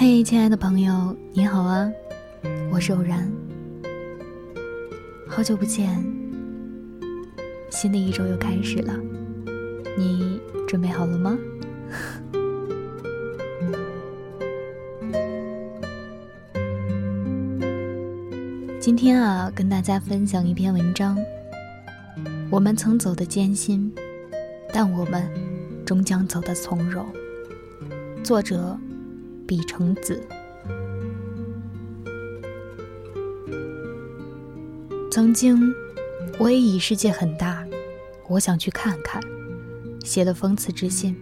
嘿，亲爱的朋友，你好啊！我是偶然，好久不见，新的一周又开始了，你准备好了吗？今天啊，跟大家分享一篇文章。我们曾走的艰辛，但我们终将走得从容。作者。必成子。曾经，我也以世界很大，我想去看看，写了讽刺之信。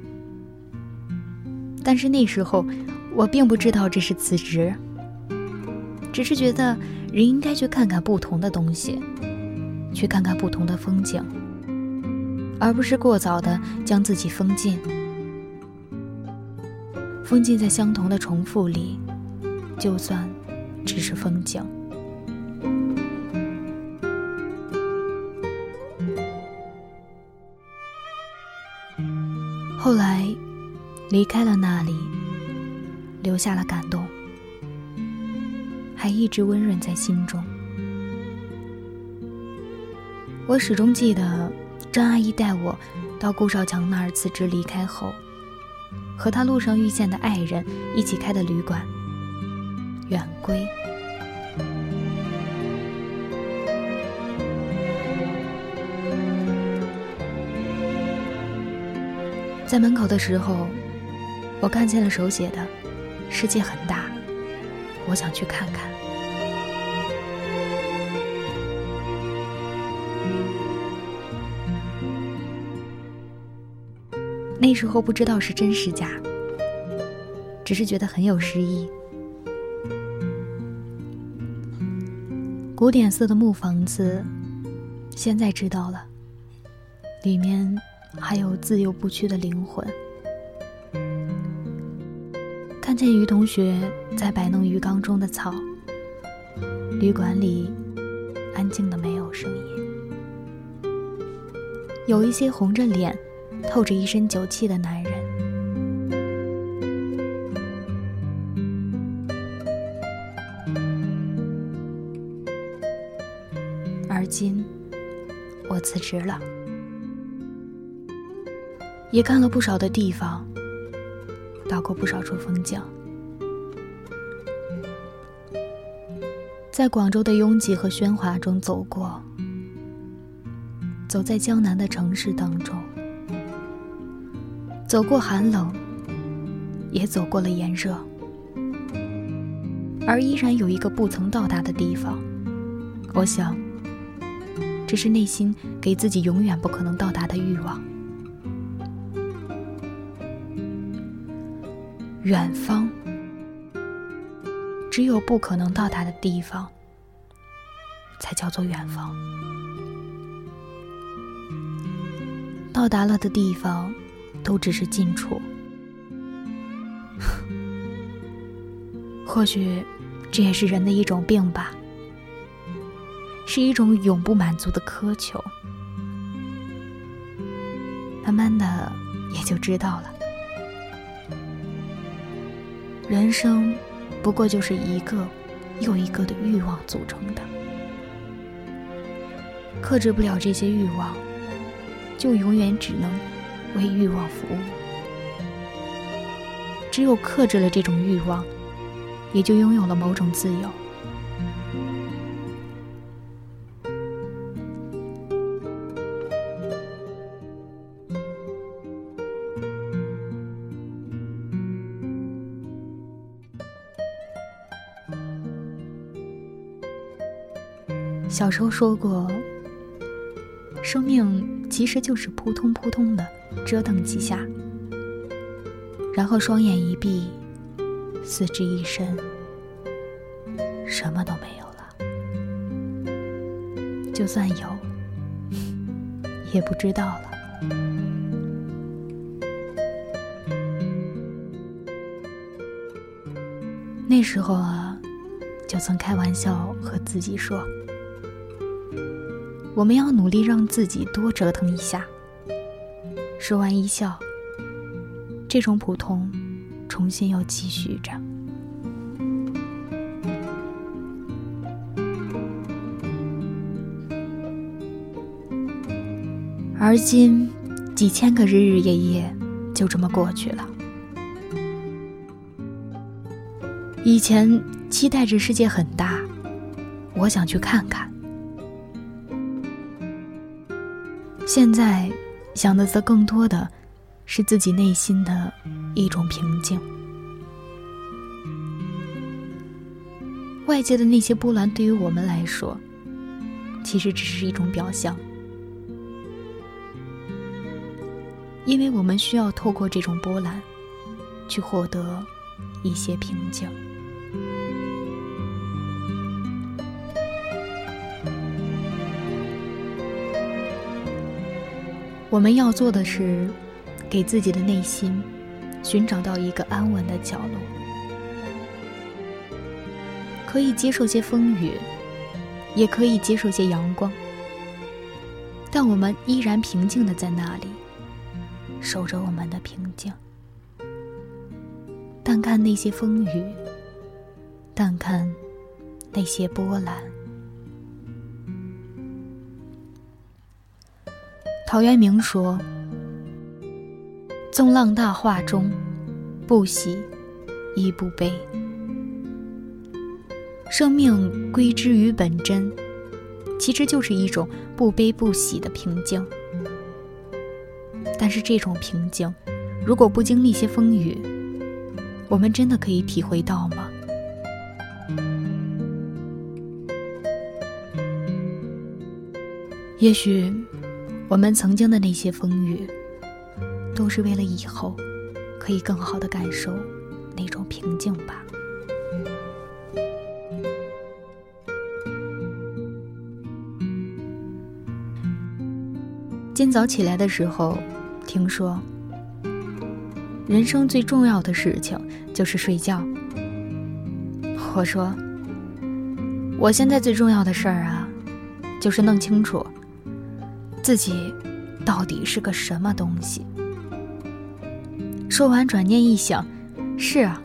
但是那时候，我并不知道这是辞职，只是觉得人应该去看看不同的东西，去看看不同的风景，而不是过早的将自己封禁。封禁在相同的重复里，就算只是风景。后来离开了那里，留下了感动，还一直温润在心中。我始终记得张阿姨带我到顾少强那儿辞职离开后。和他路上遇见的爱人一起开的旅馆，远归。在门口的时候，我看见了手写的“世界很大，我想去看看”。那时候不知道是真是假，只是觉得很有诗意。古典色的木房子，现在知道了，里面还有自由不屈的灵魂。看见于同学在摆弄鱼缸中的草，旅馆里安静的没有声音，有一些红着脸。透着一身酒气的男人，而今我辞职了，也看了不少的地方，到过不少处风景，在广州的拥挤和喧哗中走过，走在江南的城市当中。走过寒冷，也走过了炎热，而依然有一个不曾到达的地方。我想，这是内心给自己永远不可能到达的欲望。远方，只有不可能到达的地方，才叫做远方。到达了的地方。都只是近处，或许这也是人的一种病吧，是一种永不满足的苛求。慢慢的也就知道了，人生不过就是一个又一个的欲望组成的，克制不了这些欲望，就永远只能。为欲望服务，只有克制了这种欲望，也就拥有了某种自由。小时候说过，生命其实就是扑通扑通的。折腾几下，然后双眼一闭，四肢一伸，什么都没有了。就算有，也不知道了。那时候啊，就曾开玩笑和自己说：“我们要努力让自己多折腾一下。”说完一笑这种普通重新又继续着。而今几千个日日夜夜就这么过去了。以前期待着世界很大我想去看看。现在想的则更多的是自己内心的一种平静。外界的那些波澜对于我们来说，其实只是一种表象，因为我们需要透过这种波澜，去获得一些平静。我们要做的是，给自己的内心寻找到一个安稳的角落，可以接受些风雨，也可以接受些阳光，但我们依然平静的在那里，守着我们的平静。淡看那些风雨，淡看那些波澜。陶渊明说：“纵浪大化中，不喜亦不悲。生命归之于本真，其实就是一种不悲不喜的平静。但是这种平静，如果不经历些风雨，我们真的可以体会到吗？也许。”我们曾经的那些风雨，都是为了以后可以更好的感受那种平静吧。今早起来的时候，听说人生最重要的事情就是睡觉。我说，我现在最重要的事儿啊，就是弄清楚。自己到底是个什么东西？说完，转念一想，是啊，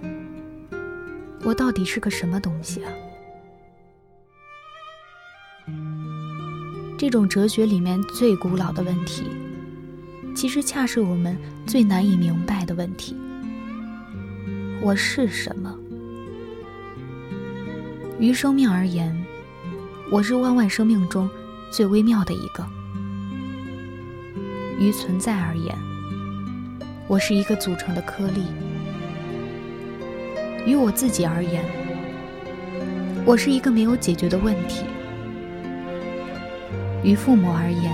我到底是个什么东西啊？这种哲学里面最古老的问题，其实恰是我们最难以明白的问题。我是什么？于生命而言，我是万万生命中最微妙的一个。于存在而言，我是一个组成的颗粒；于我自己而言，我是一个没有解决的问题；于父母而言，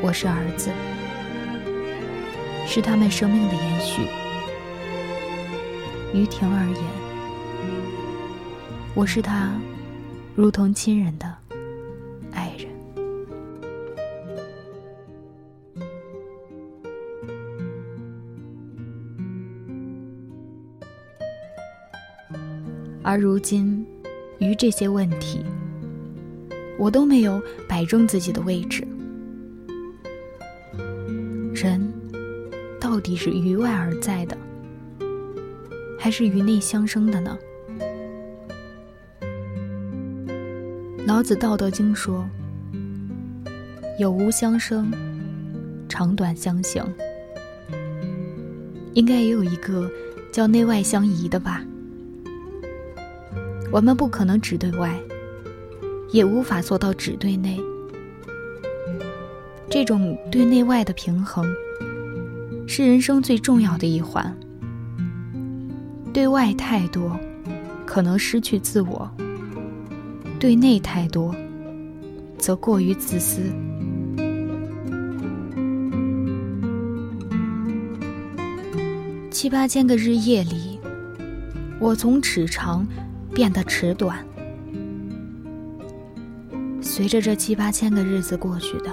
我是儿子，是他们生命的延续；于婷而言，我是他如同亲人的。而如今，于这些问题，我都没有摆正自己的位置。人到底是于外而在的，还是于内相生的呢？老子《道德经》说：“有无相生，长短相形。”应该也有一个叫内外相宜的吧。我们不可能只对外，也无法做到只对内。这种对内外的平衡，是人生最重要的一环。对外太多，可能失去自我；对内太多，则过于自私。七八千个日夜里，我从尺长。变得迟短。随着这七八千个日子过去的，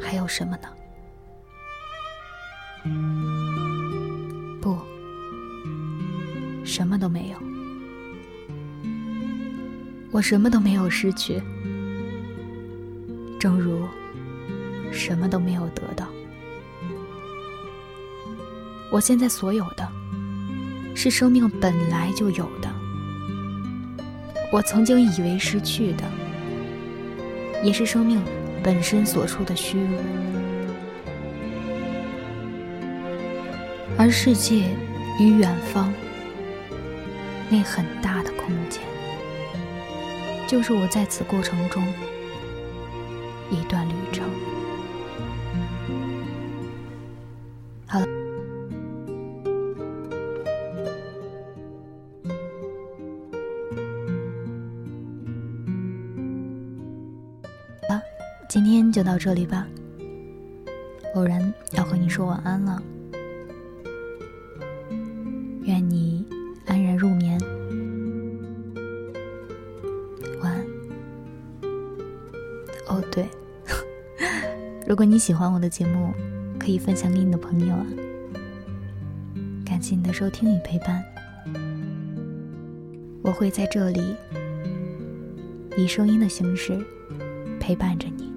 还有什么呢？不，什么都没有。我什么都没有失去，正如什么都没有得到。我现在所有的，是生命本来就有的。我曾经以为失去的，也是生命本身所处的虚无，而世界与远方那很大的空间，就是我在此过程中一段旅程。今天就到这里吧。偶然要和你说晚安了，愿你安然入眠，晚安。哦，对，如果你喜欢我的节目，可以分享给你的朋友啊。感谢你的收听与陪伴，我会在这里以声音的形式陪伴着你。